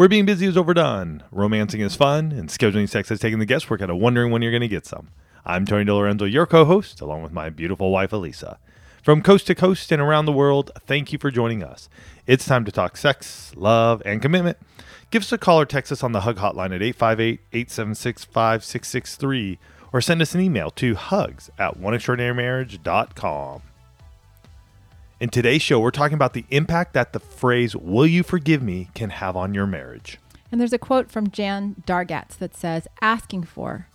Where being busy is overdone, romancing is fun, and scheduling sex has taken the guesswork out of wondering when you're going to get some. I'm Tony DiLorenzo, your co host, along with my beautiful wife, Alisa. From coast to coast and around the world, thank you for joining us. It's time to talk sex, love, and commitment. Give us a call or text us on the Hug Hotline at 858 876 5663 or send us an email to hugs at oneextraordinarymarriage.com. In today's show, we're talking about the impact that the phrase, Will you forgive me, can have on your marriage. And there's a quote from Jan Dargatz that says, Asking for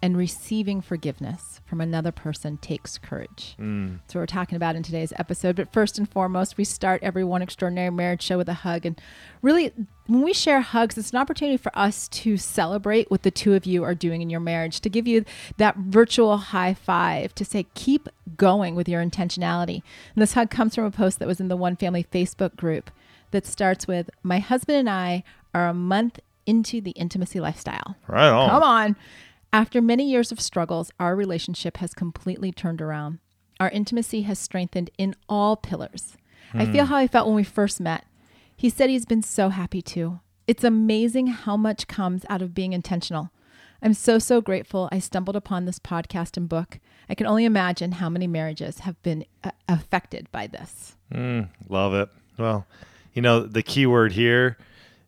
and receiving forgiveness from another person takes courage. Mm. So we're talking about in today's episode. But first and foremost, we start every one extraordinary marriage show with a hug. And really, when we share hugs, it's an opportunity for us to celebrate what the two of you are doing in your marriage, to give you that virtual high five, to say, keep going with your intentionality. And this hug comes from a post that was in the One Family Facebook group that starts with, My husband and I are a month into the intimacy lifestyle. Right on. Come on. After many years of struggles, our relationship has completely turned around. Our intimacy has strengthened in all pillars. I feel hmm. how I felt when we first met. He said he's been so happy too. It's amazing how much comes out of being intentional. I'm so, so grateful I stumbled upon this podcast and book. I can only imagine how many marriages have been uh, affected by this. Mm, love it. Well, you know, the key word here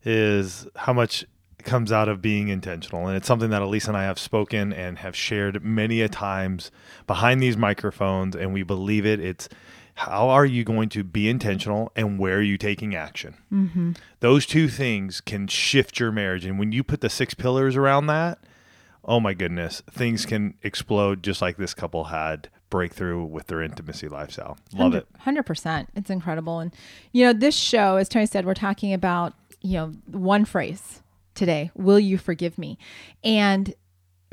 is how much comes out of being intentional. And it's something that Elise and I have spoken and have shared many a times behind these microphones, and we believe it. It's how are you going to be intentional and where are you taking action? Mm-hmm. Those two things can shift your marriage. And when you put the six pillars around that, oh my goodness, things can explode just like this couple had breakthrough with their intimacy lifestyle. Love 100%, it. 100%. It's incredible. And, you know, this show, as Tony said, we're talking about, you know, one phrase today Will you forgive me? And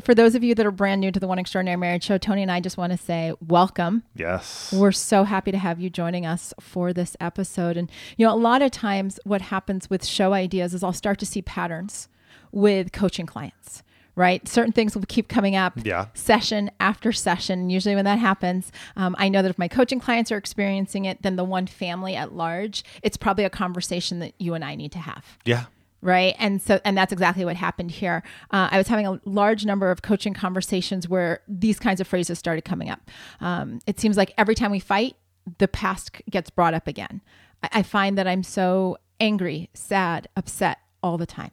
for those of you that are brand new to the One Extraordinary Marriage Show, Tony and I just want to say welcome. Yes. We're so happy to have you joining us for this episode. And, you know, a lot of times what happens with show ideas is I'll start to see patterns with coaching clients right? Certain things will keep coming up yeah. session after session. Usually, when that happens, um, I know that if my coaching clients are experiencing it, then the one family at large, it's probably a conversation that you and I need to have. Yeah right and so and that's exactly what happened here uh, i was having a large number of coaching conversations where these kinds of phrases started coming up um, it seems like every time we fight the past gets brought up again I, I find that i'm so angry sad upset all the time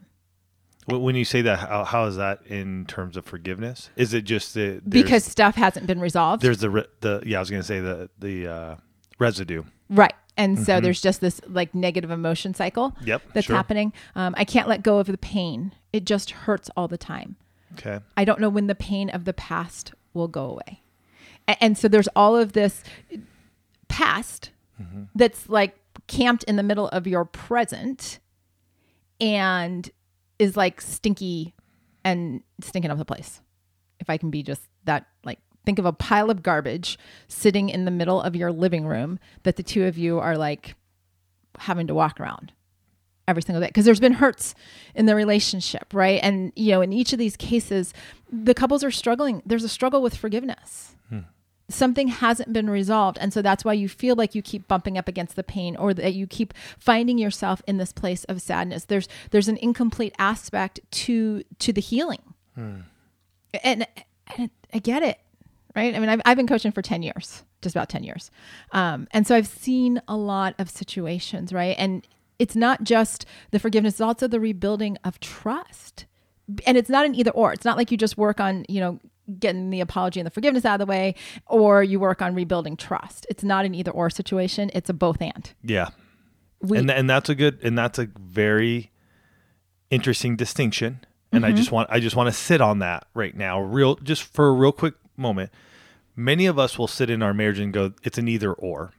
when you say that, how, how is that in terms of forgiveness? Is it just the because stuff hasn't been resolved? There's the the yeah, I was going to say the the uh, residue. Right. And so mm-hmm. there's just this like negative emotion cycle yep, that's sure. happening. Um, I can't let go of the pain. It just hurts all the time. Okay. I don't know when the pain of the past will go away. And, and so there's all of this past mm-hmm. that's like camped in the middle of your present and is like stinky and stinking up the place. If I can be just that like think of a pile of garbage sitting in the middle of your living room that the two of you are like having to walk around every single day. Because there's been hurts in the relationship right? And you know in each of these cases the couples are struggling. There's a struggle with forgiveness. Hmm. something hasn't been resolved. And so that's why you feel like you keep bumping up against the pain or that you keep finding yourself in this place of sadness. There's there's an incomplete aspect to to the healing. Hmm. and, and i get it right? I mean, I've, I've been coaching for 10 years, just about 10 years. Um, and so I've seen a lot of situations, right? And it's not just the forgiveness, it's also the rebuilding of trust. And it's not an either or. It's not like you just work on, you know, getting the apology and the forgiveness out of the way, or you work on rebuilding trust. It's not an either or situation. It's a both and. Yeah. We, and, and that's a good, and that's a very interesting distinction. And mm-hmm. I just want, I just want to sit on that right now, real, just for a real quick moment, many of us will sit in our marriage and go, it's an either or.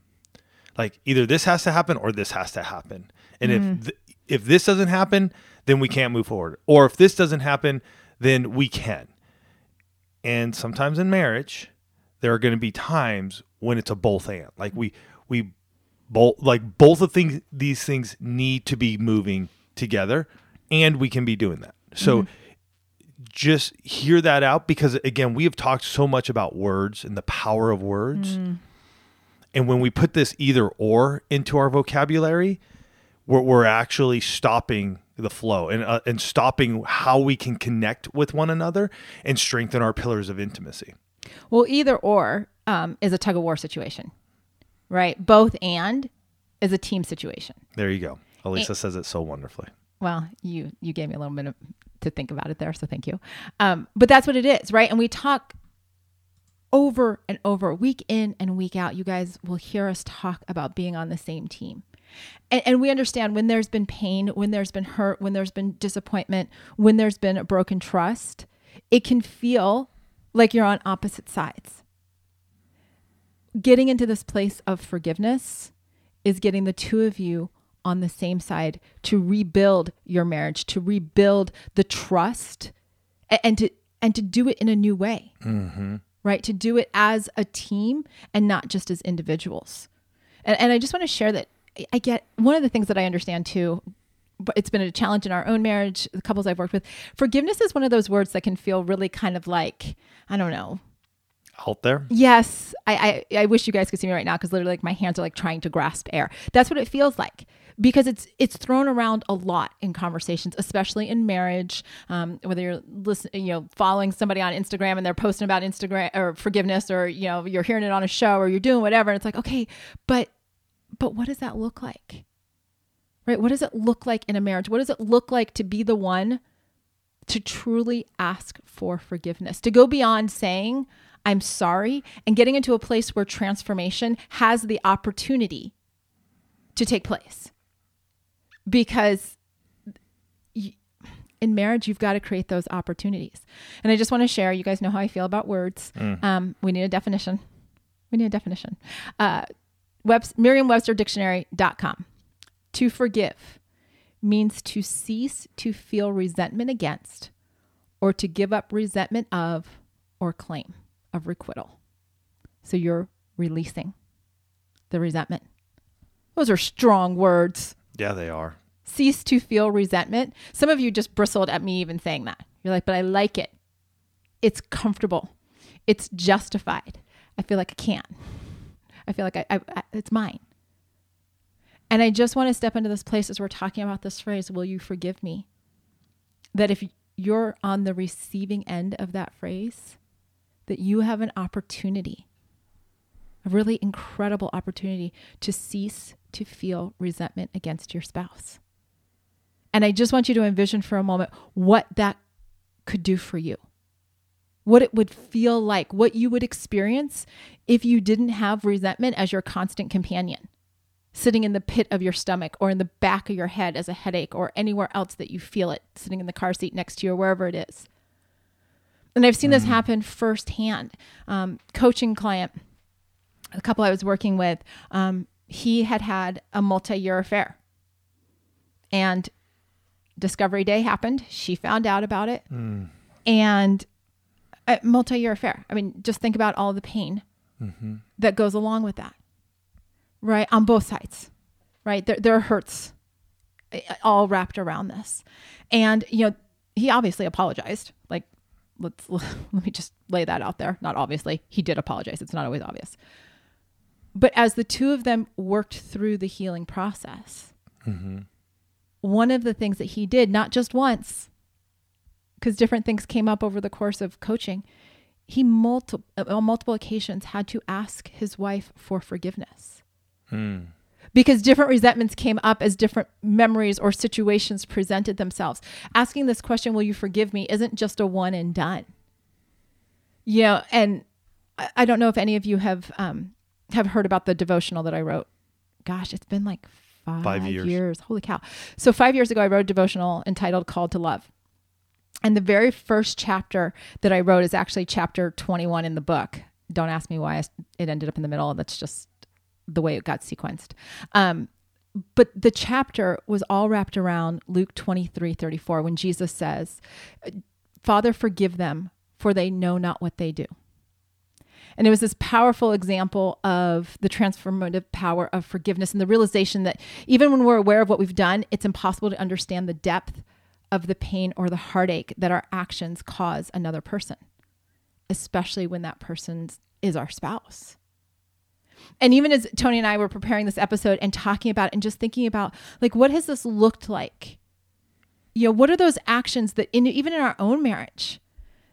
Like either this has to happen or this has to happen. And mm. if th- if this doesn't happen, then we can't move forward. Or if this doesn't happen, then we can. And sometimes in marriage, there are going to be times when it's a both and. Like we we both like both of things these things need to be moving together and we can be doing that. So Mm-hmm. Just hear that out because again, we have talked so much about words and the power of words. Mm-hmm. And when we put this either or into our vocabulary, we're, we're actually stopping the flow and uh, and stopping how we can connect with one another and strengthen our pillars of intimacy. Well, either or um, is a tug of war situation, right? Both and is a team situation. There you go. Alisa says it so wonderfully. Well, you you gave me a little bit of, to think about it there, so thank you. Um, but that's what it is, right? And we talk over and over, week in and week out. You guys will hear us talk about being on the same team. And, and we understand when there's been pain, when there's been hurt, when there's been disappointment, when there's been a broken trust, it can feel like you're on opposite sides. Getting into this place of forgiveness is getting the two of you on the same side to rebuild your marriage, to rebuild the trust, and to and to do it in a new way, mm-hmm. right? To do it as a team and not just as individuals. And, and I just want to share that I- I get one of the things that I understand too. But it's been a challenge in our own marriage, the couples I've worked with. Forgiveness is one of those words that can feel really kind of like, I don't know, Out there? Yes, I, I I wish you guys could see me right now because literally like my hands are like trying to grasp air. That's what it feels like because it's it's thrown around a lot in conversations, especially in marriage. Um, whether you're listening, you know, following somebody on Instagram and they're posting about Instagram or forgiveness, or you know, you're hearing it on a show or you're doing whatever, and it's like, okay, but but what does that look like? Right? What does it look like in a marriage? What does it look like to be the one to truly ask for forgiveness, to go beyond saying, I'm sorry, and getting into a place where transformation has the opportunity to take place. Because in marriage, you've got to create those opportunities. And I just want to share, you guys know how I feel about words. Um, we need a definition. We need a definition. Uh, Webs- Merriam-Webster-Dictionary.com. To forgive means to cease to feel resentment against or to give up resentment of or claim of requital. So you're releasing the resentment. Those are strong words. Yeah, they are. Cease to feel resentment. Some of you just bristled at me even saying that. You're like, but I like it. It's comfortable. It's justified. I feel like I can. I feel like I, I, I it's mine. And I just want to step into this place as we're talking about this phrase, will you forgive me? That if you're on the receiving end of that phrase, that you have an opportunity, a really incredible opportunity to cease to feel resentment against your spouse. And I just want you to envision for a moment what that could do for you. What it would feel like, what you would experience if you didn't have resentment as your constant companion sitting in the pit of your stomach or in the back of your head as a headache or anywhere else that you feel it, sitting in the car seat next to you or wherever it is. And I've seen this happen firsthand. Um, coaching client, a couple I was working with, um, he had had a multi year affair. And Discovery Day happened. She found out about it. And a multi year affair. I mean, just think about all the pain that goes along with that right? On both sides, right? There, there are hurts eh, all wrapped around this. And, you know, he obviously apologized. Like, let's, let me just lay that out there. Not obviously, he did apologize. It's not always obvious. But as the two of them worked through the healing process, one of the things that he did, not just once, because different things came up over the course of coaching, he multi- on multiple occasions had to ask his wife for forgiveness because different resentments came up as different memories or situations presented themselves. Asking this question, will you forgive me, isn't just a one and done. You know, and I- I don't know if any of you have um, have heard about the devotional that I wrote. Gosh, it's been like five, Five years. years. Holy cow. So five years ago, I wrote a devotional entitled Called to Love. And the very first chapter that I wrote is actually chapter 21 in the book. Don't ask me why it ended up in the middle. That's just the way it got sequenced. Um, but the chapter was all wrapped around Luke 23 34 when Jesus says, Father, forgive them, for they know not what they do. And it was this powerful example of the transformative power of forgiveness and the realization that even when we're aware of what we've done, it's impossible to understand the depth of the pain or the heartache that our actions cause another person, especially when that person is our spouse. And even as Tony and I were preparing this episode and talking about and just thinking about like what has this looked like? You know, what are those actions that in even in our own marriage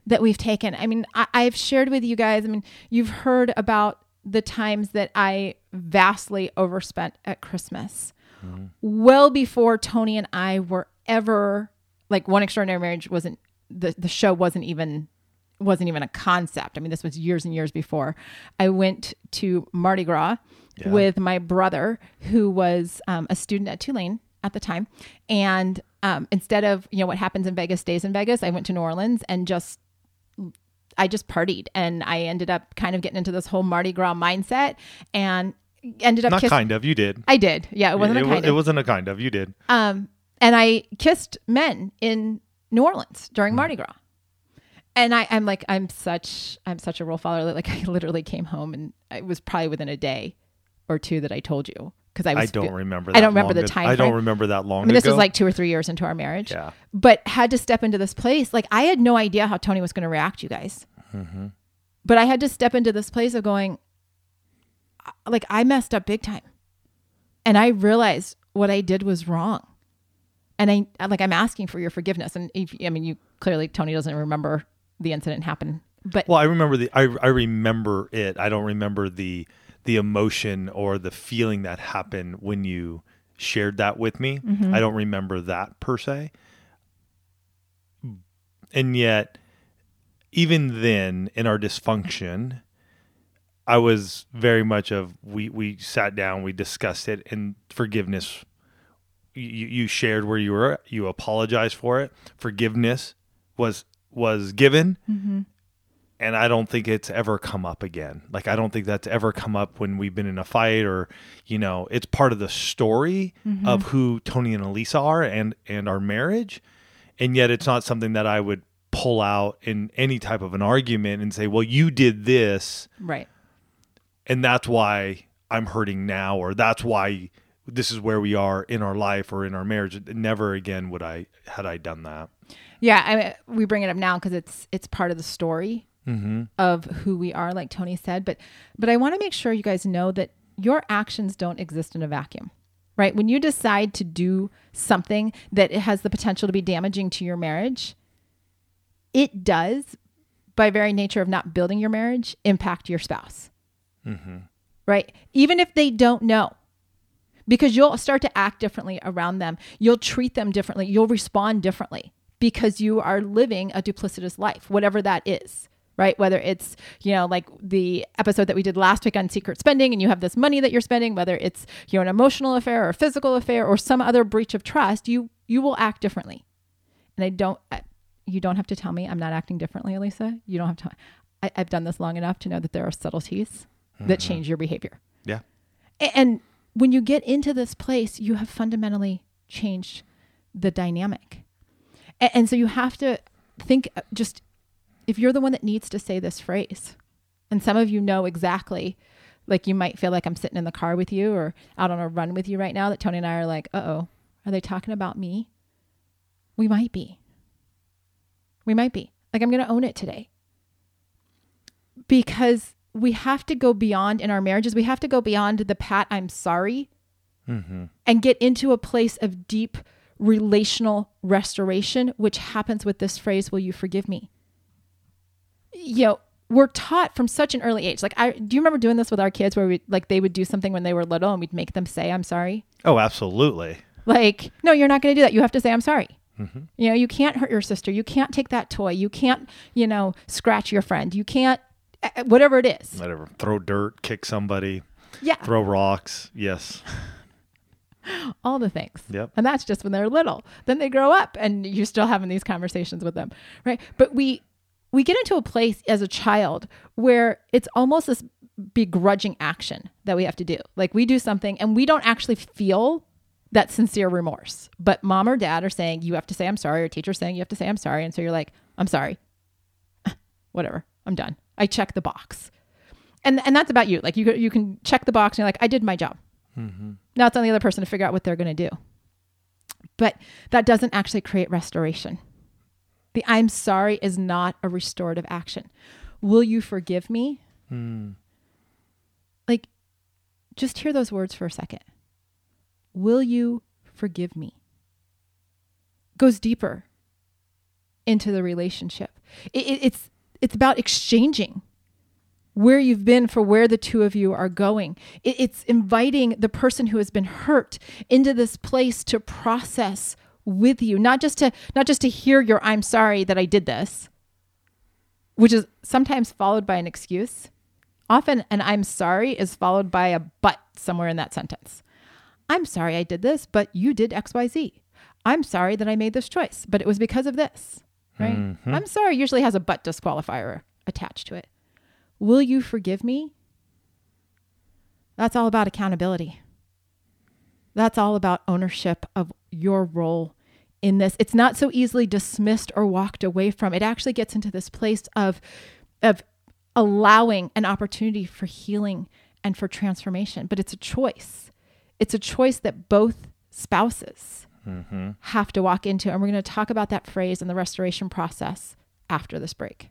that we've taken? I mean, I, I've shared with you guys, I mean, you've heard about the times that I vastly overspent at Christmas. Mm-hmm. Well before Tony and I were ever like one extraordinary marriage wasn't the, the show wasn't even wasn't even a concept. I mean, this was years and years before. I went to Mardi Gras yeah. with my brother, who was um, a student at Tulane at the time. And um, instead of, you know, what happens in Vegas stays in Vegas, I went to New Orleans and just, I just partied. And I ended up kind of getting into this whole Mardi Gras mindset and ended up not kiss- kind of you did i did yeah it wasn't it, a kind was, of it wasn't a kind of you did um and i kissed men in new orleans during mm. mardi gras and I, I'm like, I'm such, I'm such a role follower. Like I literally came home and it was probably within a day or two that I told you because I was. I don't remember. That. I don't remember the time. I don't remember that long. I mean, this was like two or three years into our marriage. Yeah. But had to step into this place. Like I had no idea how Tony was going to react. You guys. Mm-hmm. But I had to step into this place of going. Like I messed up big time, and I realized what I did was wrong, and I like I'm asking for your forgiveness. And if, I mean, you clearly Tony doesn't remember the incident happened. But well, I remember the I I remember it. I don't remember the the emotion or the feeling that happened when you shared that with me. Mm-hmm. I don't remember that per se. And yet, even then, in our dysfunction, I was very much of we we sat down, we discussed it, and forgiveness. You you shared where you were, you apologized for it. Forgiveness was was given. Mm-hmm. And I don't think it's ever come up again. Like, I don't think that's ever come up when we've been in a fight or, you know, it's part of the story mm-hmm. of who Tony and Alisa are and, and our marriage. And yet it's not something that I would pull out in any type of an argument and say, well, you did this. Right. And that's why I'm hurting now, or that's why this is where we are in our life or in our marriage. Never again would I, had I done that. Yeah, I mean, we bring it up now because it's it's part of the story mm-hmm. of who we are, like Tony said. But but I want to make sure you guys know that your actions don't exist in a vacuum, right? When you decide to do something that it has the potential to be damaging to your marriage, it does, by very nature of not building your marriage, impact your spouse, mm-hmm. right? Even if they don't know because you'll start to act differently around them. You'll treat them differently. You'll respond differently because you are living a duplicitous life, whatever that is right? Whether it's, you know, like the episode that we did last week on secret spending and you have this money that you're spending, whether it's, you know, an emotional affair or a physical affair or some other breach of trust, you you will act differently. And I don't you don't have to tell me I'm not acting differently, Alisa. You don't have to I, have done this long enough to know that there are subtleties mm-hmm. that change your behavior. Yeah. And when you get into this place, you have fundamentally changed the dynamic. And, so you have to think uh, just if you're the one that needs to say this phrase, and some of you know exactly, like you might feel like I'm sitting in the car with you or out on a run with you right now, that Tony and I are like, uh oh, are they talking about me? We might be. We might be. Like, I'm going to own it today. Because we have to go beyond in our marriages, we have to go beyond the pat, I'm sorry, mm-hmm. and get into a place of deep relational restoration, which happens with this phrase, Will you forgive me? You know, we're taught from such an early age. Like, I do you remember doing this with our kids where we like they would do something when they were little and we'd make them say, I'm sorry? Oh, absolutely. Like, no, you're not going to do that. You have to say, I'm sorry. Mm-hmm. You know, you can't hurt your sister. You can't take that toy. You can't, you know, scratch your friend. You can't, eh, eh, whatever it is. Whatever. Throw dirt, kick somebody. Yeah. Throw rocks. Yes. all the things. Yep. And that's just when they're little. Then they grow up and you're still having these conversations with them. Right. But we we get into a place as a child where it's almost this begrudging action that we have to do. Like we do something and we don't actually feel that sincere remorse. But mom or dad are saying you have to say I'm sorry, or teacher saying you have to say I'm sorry. And so you're like, I'm sorry. Whatever. I'm done. I check the box. And and that's about you. Like you you can check the box and you're like, I did my job. Mm-hmm. Now it's on the other person to figure out what they're going to do. But that doesn't actually create restoration. The I'm sorry is not a restorative action. Will you forgive me? Hmm. Like, just hear those words for a second. Will you forgive me? Goes deeper into the relationship. It, it- it's it's about exchanging where you've been for where the two of you are going. It- it's inviting the person who has been hurt into this place to process with you, not just to not just to hear your "I'm sorry that I did this," which is sometimes followed by an excuse. Often, an "I'm sorry" is followed by a "but" somewhere in that sentence. I'm sorry I did this, but you did XYZ. I'm sorry that I made this choice, but it was because of this. Right? Mm-hmm. I'm sorry usually has a but disqualifier attached to it. Will you forgive me? That's all about accountability. That's all about ownership of your role in this. It's not so easily dismissed or walked away from. It actually gets into this place of of allowing an opportunity for healing and for transformation, but it's a choice. It's a choice that both spouses mm-hmm. have to walk into. And we're going to talk about that phrase and the restoration process after this break.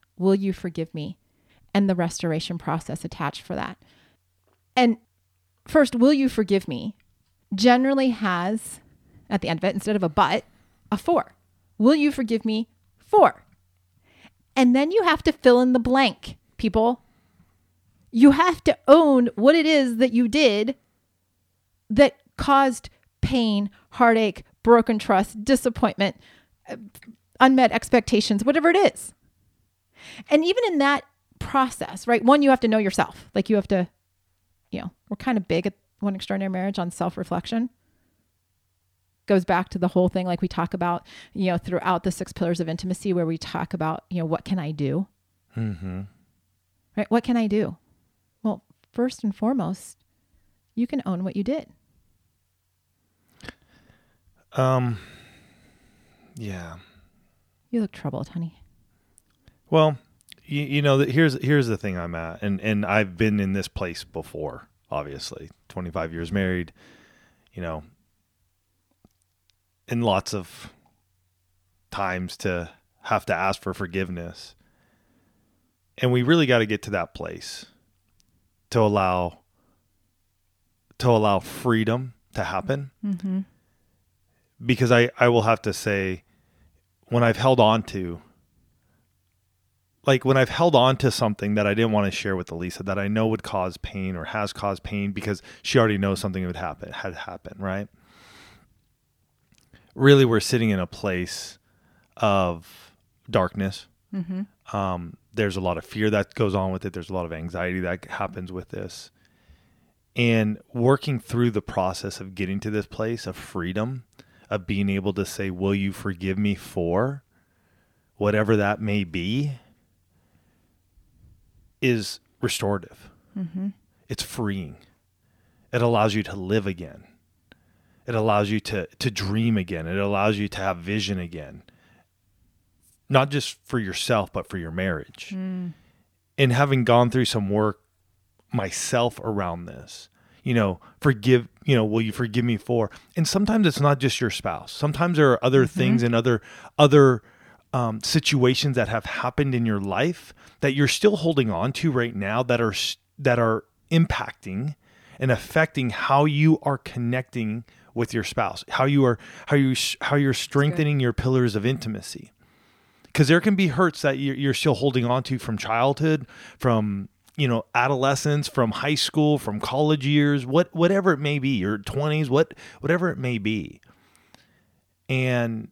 Will you forgive me? and the restoration process attached for that. And first, Will you forgive me? generally has at the end of it, instead of a but, a for. Will you forgive me for? And then you have to fill in the blank, people. You have to own what it is that you did that caused pain, heartache, broken trust, disappointment, uh, unmet expectations, whatever it is. And even in that process, right? One, you have to know yourself. Like you have to, you know, we're kind of big at One Extraordinary Marriage on self reflection. Goes back to the whole thing, like we talk about, you know, throughout the six pillars of intimacy, where we talk about, you know, what can I do? Mm-hmm. Right? What can I do? Well, first and foremost, you can own what you did. Um. Yeah. You look troubled, honey. Well, you, you know that here's here's the thing I'm at, and and I've been in this place before. Obviously, 25 years married. You know, in lots of times to have to ask for forgiveness, and we really got to get to that place to allow to allow freedom to happen. Mm-hmm. Because I I will have to say, when I've held on to like when I've held on to something that I didn't want to share with Alisa that I know would cause pain or has caused pain because she already knows something would happen had happened, right? Really, we're sitting in a place of darkness. Mm-hmm. Um, there's a lot of fear that goes on with it. There's a lot of anxiety that happens with this. And working through the process of getting to this place of freedom, of being able to say, Will you forgive me for whatever that may be? Is restorative. Mm-hmm. It's freeing. It allows you to live again. It allows you to to dream again. It allows you to have vision again. Not just for yourself, but for your marriage. Mm. And having gone through some work myself around this, you know, forgive, you know, will you forgive me for? And sometimes it's not just your spouse. Sometimes there are other things and other other um, situations that have happened in your life that you're still holding on to right now that are that are impacting and affecting how you are connecting with your spouse, how you are how you how you're strengthening your pillars of intimacy. Because there can be hurts that you're, you're still holding on to from childhood, from you know adolescence, from high school, from college years, what whatever it may be, your twenties, what whatever it may be, and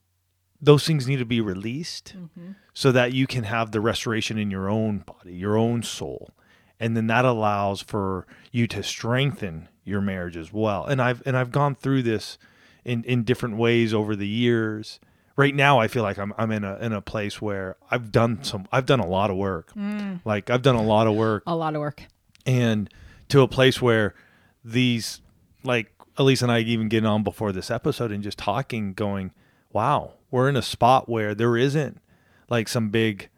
those things need to be released mm-hmm. so that you can have the restoration in your own body, your own soul. And then that allows for you to strengthen your marriage as well. And I've and I've gone through this in, in different ways over the years. Right now I feel like I'm I'm in a in a place where I've done some I've done a lot of work. Mm. Like I've done a lot of work A lot of work. and to a place where these like Elise and I even getting on before this episode and just talking, going, wow, we're in a spot where there isn't like some big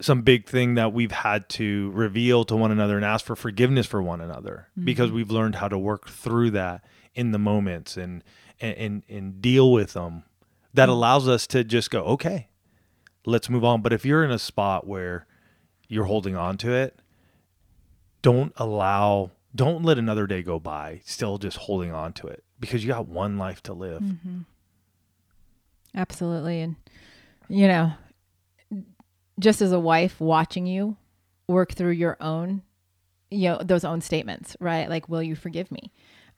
some big thing that we've had to reveal to one another and ask for forgiveness for one another mm-hmm. because we've learned how to work through that in the moments and and and, and deal with them that mm-hmm. allows us to just go okay let's move on. But if you're in a spot where you're holding on to it don't allow don't let another day go by still just holding on to it because you got one life to live mm-hmm. Absolutely. And, you know, just as a wife watching you work through your own, you know, those own statements, right? Like, will you forgive me?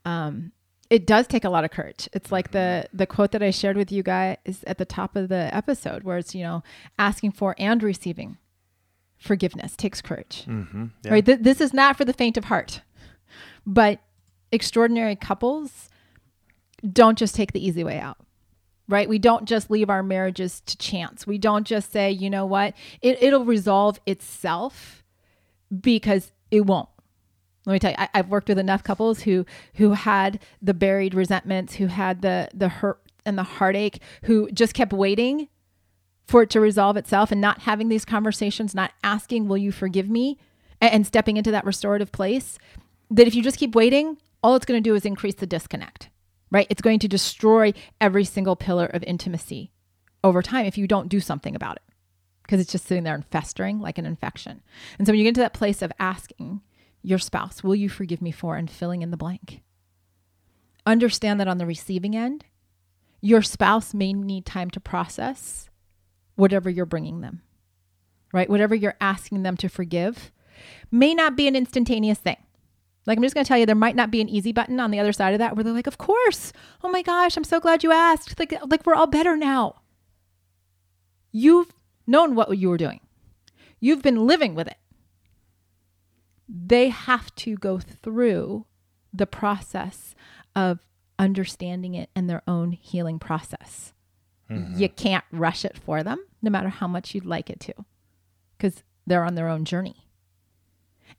Um, it does take a lot of courage. It's like the the quote that I shared with you guys at the top of the episode, where it's you know asking for and receiving forgiveness takes courage. mm-hmm. yeah. Right? Th- this is not for the faint of heart, but extraordinary couples don't just take the easy way out right? We don't just leave our marriages to chance. We don't just say, you know what, it, it'll resolve itself because it won't. Let me tell you, I, I've worked with enough couples who who had the buried resentments, who had the the hurt and the heartache, who just kept waiting for it to resolve itself and not having these conversations, not asking, "Will you forgive me?" and, and stepping into that restorative place. That if you just keep waiting, all it's going to do is increase the disconnect right? It's going to destroy every single pillar of intimacy over time if you don't do something about it because it's just sitting there and festering like an infection. And so when you get into that place of asking your spouse, will you forgive me for and filling in the blank? Understand that on the receiving end, your spouse may need time to process whatever you're bringing them, right? Whatever you're asking them to forgive may not be an instantaneous thing. Like, I'm just going to tell you, there might not be an easy button on the other side of that where they're like, of course. Oh my gosh, I'm so glad you asked. Like, like we're all better now. You've known what you were doing. You've been living with it. They have to go through the process of understanding it and their own healing process. Mm-hmm. You can't rush it for them, no matter how much you'd like it to, because they're on their own journey.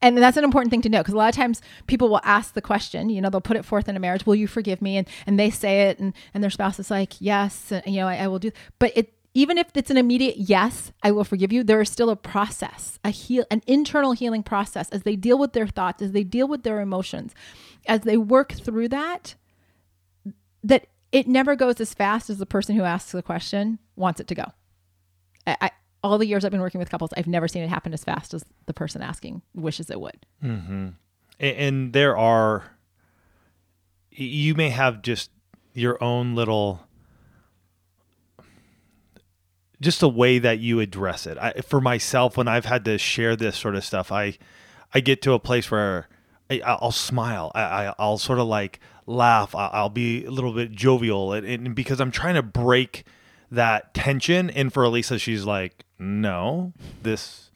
And that's an important thing to know because a lot of times people will ask the question, you know, they'll put it forth in a marriage, will you forgive me? And, and they say it and, and their spouse is like, yes, and, you know, I, I will do. But it, even if it's an immediate yes, I will forgive you, there is still a process, a heal, an internal healing process as they deal with their thoughts, as they deal with their emotions, as they work through that, that it never goes as fast as the person who asks the question wants it to go. I, I all the years I've been working with couples, I've never seen it happen as fast as the person asking wishes it would. Mm-hmm. and, and there are you may have just your own little just a way that you address it. I, for myself when i've had to share this sort of stuff i i get to a place where I, i'll smile. I, I, i'll sort of like laugh. I, i'll be a little bit jovial. And, and because i'm trying to break that tension and for alisa she's like no this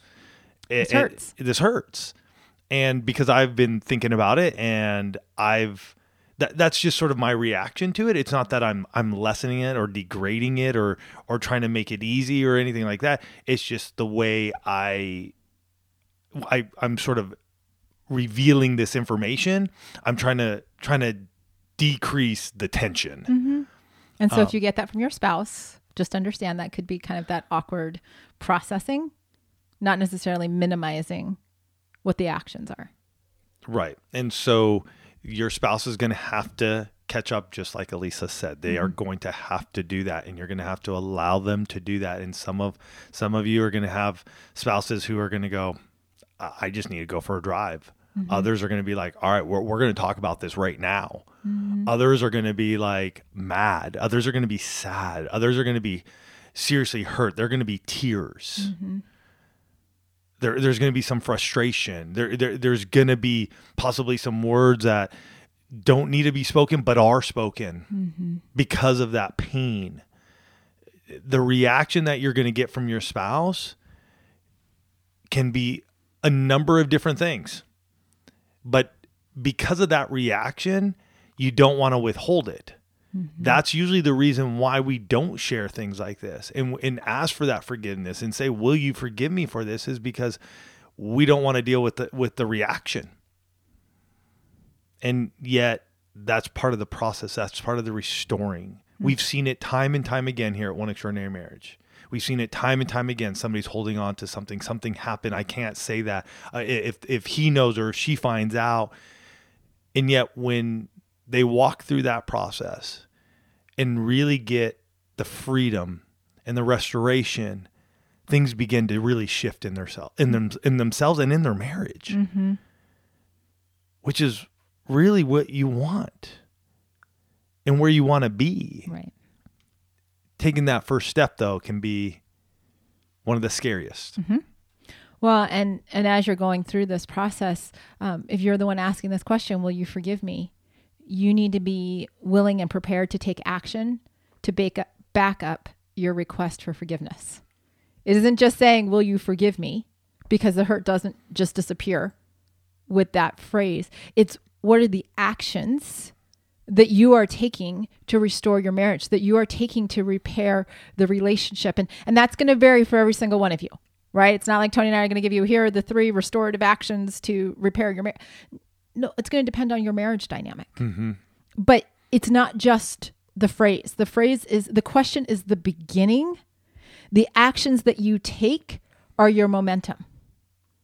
it, This hurts. it- this hurts and because I've been thinking about it and I've that that's just sort of my reaction to it. It's not that I'm I'm lessening it or degrading it or or trying to make it easy or anything like that. It's just the way I I I'm sort of revealing this information. I'm trying to trying to decrease the tension. Mm-hmm. And so if um, you get that from your spouse, just understand that could be kind of that awkward processing, not necessarily minimizing what the actions are. Right. And so your spouse is going to have to catch up just like Alisa said. They are mm-hmm. going to have to do that and you're going to have to allow them to do that and some of some of you are going to have spouses who are going to go I just need to go for a drive. Mm-hmm. Others are going to be like, "All right, we're we're going to talk about this right now." Mm-hmm. Others are going to be like mad. Others are going to be sad. Others are going to be seriously hurt. They're going to be tears. Mm-hmm. There, there's going to be some frustration. There, there, there's going to be possibly some words that don't need to be spoken but are spoken because of that pain. The reaction that you're going to get from your spouse can be a number of different things. But because of that reaction, you don't want to withhold it. Mm-hmm. That's usually the reason why we don't share things like this and, and ask for that forgiveness and say, "Will you forgive me for this?" Is because we don't want to deal with the with the reaction. And yet, that's part of the process. That's part of the restoring. Mm-hmm. We've seen it time and time again here at One Extraordinary Marriage. We've seen it time and time again. Somebody's holding on to something. Something happened. I can't say that. Uh, if if he knows or if she finds out, and yet when they walk through that process and really get the freedom and the restoration, things begin to really shift in their self, in them in themselves and in their marriage, which is really what you want and where you want to be. Right. Taking that first step though can be one of the scariest. Well, and and as you're going through this process, um, if you're the one asking this question, will you forgive me? You need to be willing and prepared to take action to up, back up your request for forgiveness. It isn't just saying, "Will you forgive me?" because the hurt doesn't just disappear with that phrase. It's what are the actions that you are taking to restore your marriage, that you are taking to repair the relationship. And and that's going to vary for every single one of you, right? It's not like Tony and I are going to give you here are the three restorative actions to repair your marriage. No, it's going to depend on your marriage dynamic. Mm-hmm. But it's not just the phrase. The phrase is the question is the beginning. The actions that you take are your momentum,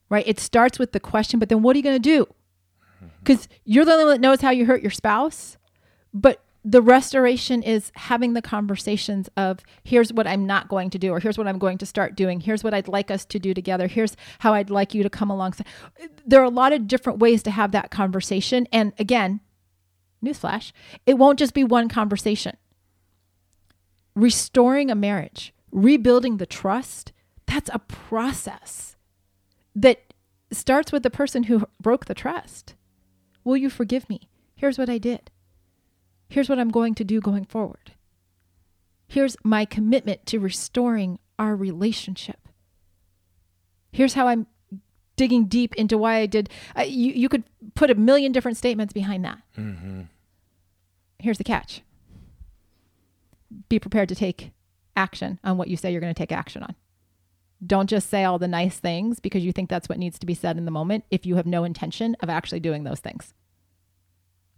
right? It starts with the question, but then what are you going to do? Mm-hmm. Because you're the only one that knows how you hurt your spouse. But the restoration is having the conversations of here's what I'm not going to do, or here's what I'm going to start doing. Here's what I'd like us to do together. Here's how I'd like you to come alongside. There are a lot of different ways to have that conversation. And again, newsflash, it won't just be one conversation. Restoring a marriage, rebuilding the trust, that's a process that starts with the person who broke the trust. Will you forgive me? Here's what I did. Here's what I'm going to do going forward. Here's my commitment to restoring our relationship. Here's how I'm digging deep into why I did. Uh, you, you could put a million different statements behind that. Here's the catch be prepared to take action on what you say you're going to take action on. Don't just say all the nice things because you think that's what needs to be said in the moment if you have no intention of actually doing those things.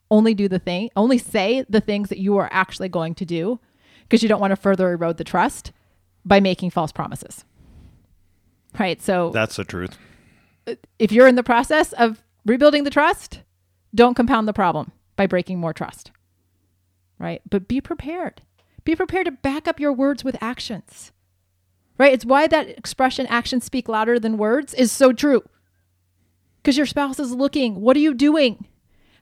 Only do the thing, only say the things that you are actually going to do because you don't want to further erode the trust by making false promises. Right? So That's the truth. if you're in the process of rebuilding the trust, don't compound the problem by breaking more trust. Right? But be prepared. Be prepared to back up your words with actions. Right? It's why that expression actions speak louder than words is so true. Cuz your spouse is looking, what are you doing?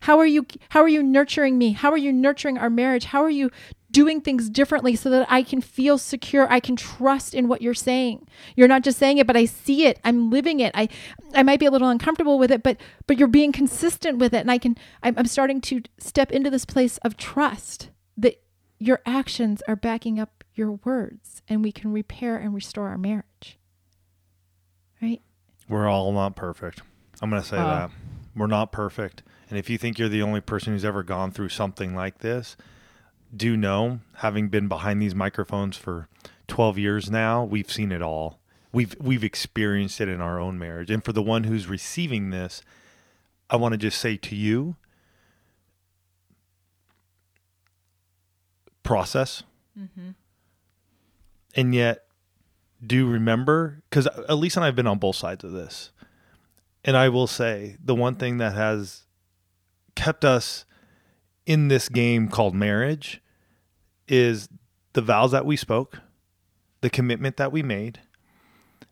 How are you how are you nurturing me? How are you nurturing our marriage? How are you doing things differently so that I can feel secure. I can trust in what you're saying. You're not just saying it, but I see it. I'm living it. I I might be a little uncomfortable with it, but but you're being consistent with it, and I can. I'm, I'm starting to step into this place of trust that your actions are backing up your words, and we can repair and restore our marriage. Right? We're all not perfect. I'm going to say Oh. that. We're not perfect. And if you think you're the only person who's ever gone through something like this, do know, having been behind these microphones for 12 years now, we've seen it all. We've we've experienced it in our own marriage. And for the one who's receiving this, I want to just say to you process. Mm-hmm. And yet do remember because Elise and I have been on both sides of this. And I will say the one thing that has kept us in this game called marriage is the vows that we spoke, the commitment that we made,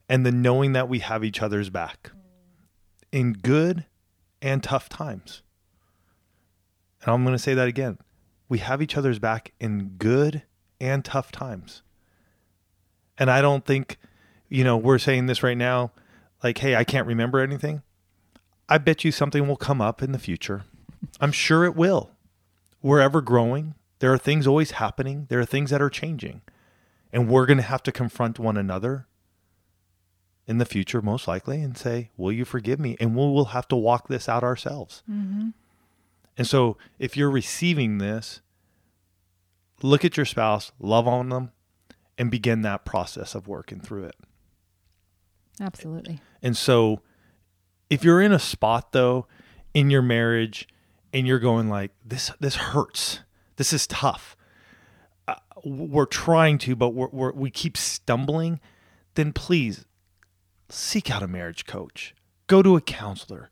and the knowing that we have each other's back in good and tough times. And I'm going to say that again. We have each other's back in good and tough times. And I don't think, you know, we're saying this right now like, hey, I can't remember anything. I bet you something will come up in the future. I'm sure it will. We're ever growing. There are things always happening. There are things that are changing. And we're going to have to confront one another in the future, most likely, and say, Will you forgive me? And we will have to walk this out ourselves. Mm-hmm. And so, if you're receiving this, look at your spouse, love on them, and begin that process of working through it. Absolutely. And so, if you're in a spot though in your marriage and you're going like this, this hurts. This is tough. Uh, we're trying to, but we're, we're, we keep stumbling. Then please seek out a marriage coach. Go to a counselor.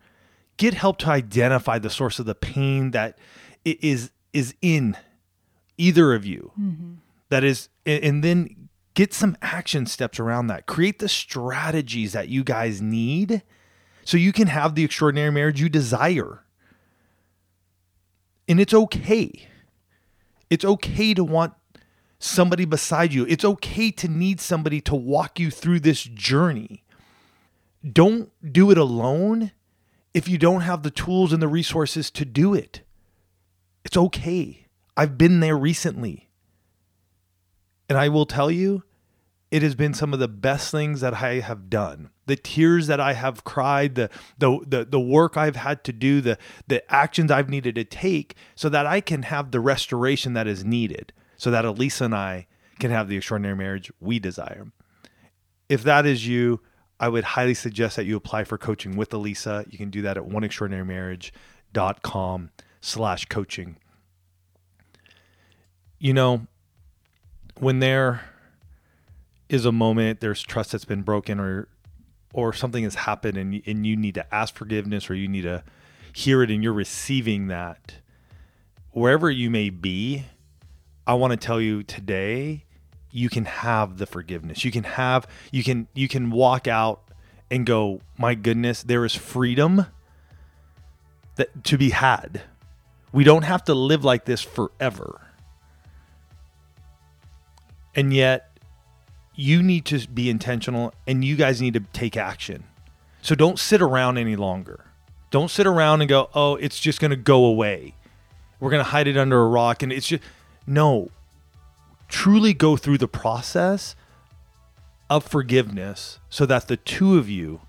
Get help to identify the source of the pain that is is in either of you. That is, and then get some action steps around that. Create the strategies that you guys need so you can have the extraordinary marriage you desire. And it's okay. It's okay to want somebody beside you. It's okay to need somebody to walk you through this journey. Don't do it alone if you don't have the tools and the resources to do it. It's okay. I've been there recently. And I will tell you, it has been some of the best things that I have done. The tears that I have cried, the the the, the work I've had to do, the the actions I've needed to take so that I can have the restoration that is needed, so that Alisa and I can have the extraordinary marriage we desire. If that is you, I would highly suggest that you apply for coaching with Alisa. You can do that at oneextraordinarymarriage.com slash coaching. You know, when there is a moment, there's trust that's been broken or or something has happened and, and you need to ask forgiveness or you need to hear it and you're receiving that, wherever you may be, I want to tell you today, you can have the forgiveness. You can have you can you can walk out and go, "My goodness, there is freedom that to be had." We don't have to live like this forever. And yet you need to be intentional and you guys need to take action. So don't sit around any longer. Don't sit around and go, "Oh, it's just going to go away." We're going to hide it under a rock and it's just no truly go through the process of forgiveness so that the two of you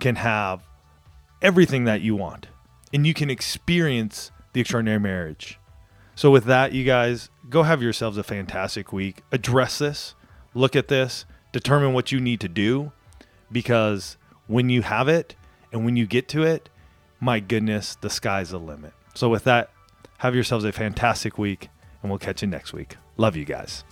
can have everything that you want and you can experience the extraordinary marriage. So, with that, you guys go have yourselves a fantastic week. Address this, look at this, determine what you need to do because when you have it and when you get to it, my goodness, the sky's the limit. So, with that, have yourselves a fantastic week and we'll catch you next week. Love you guys.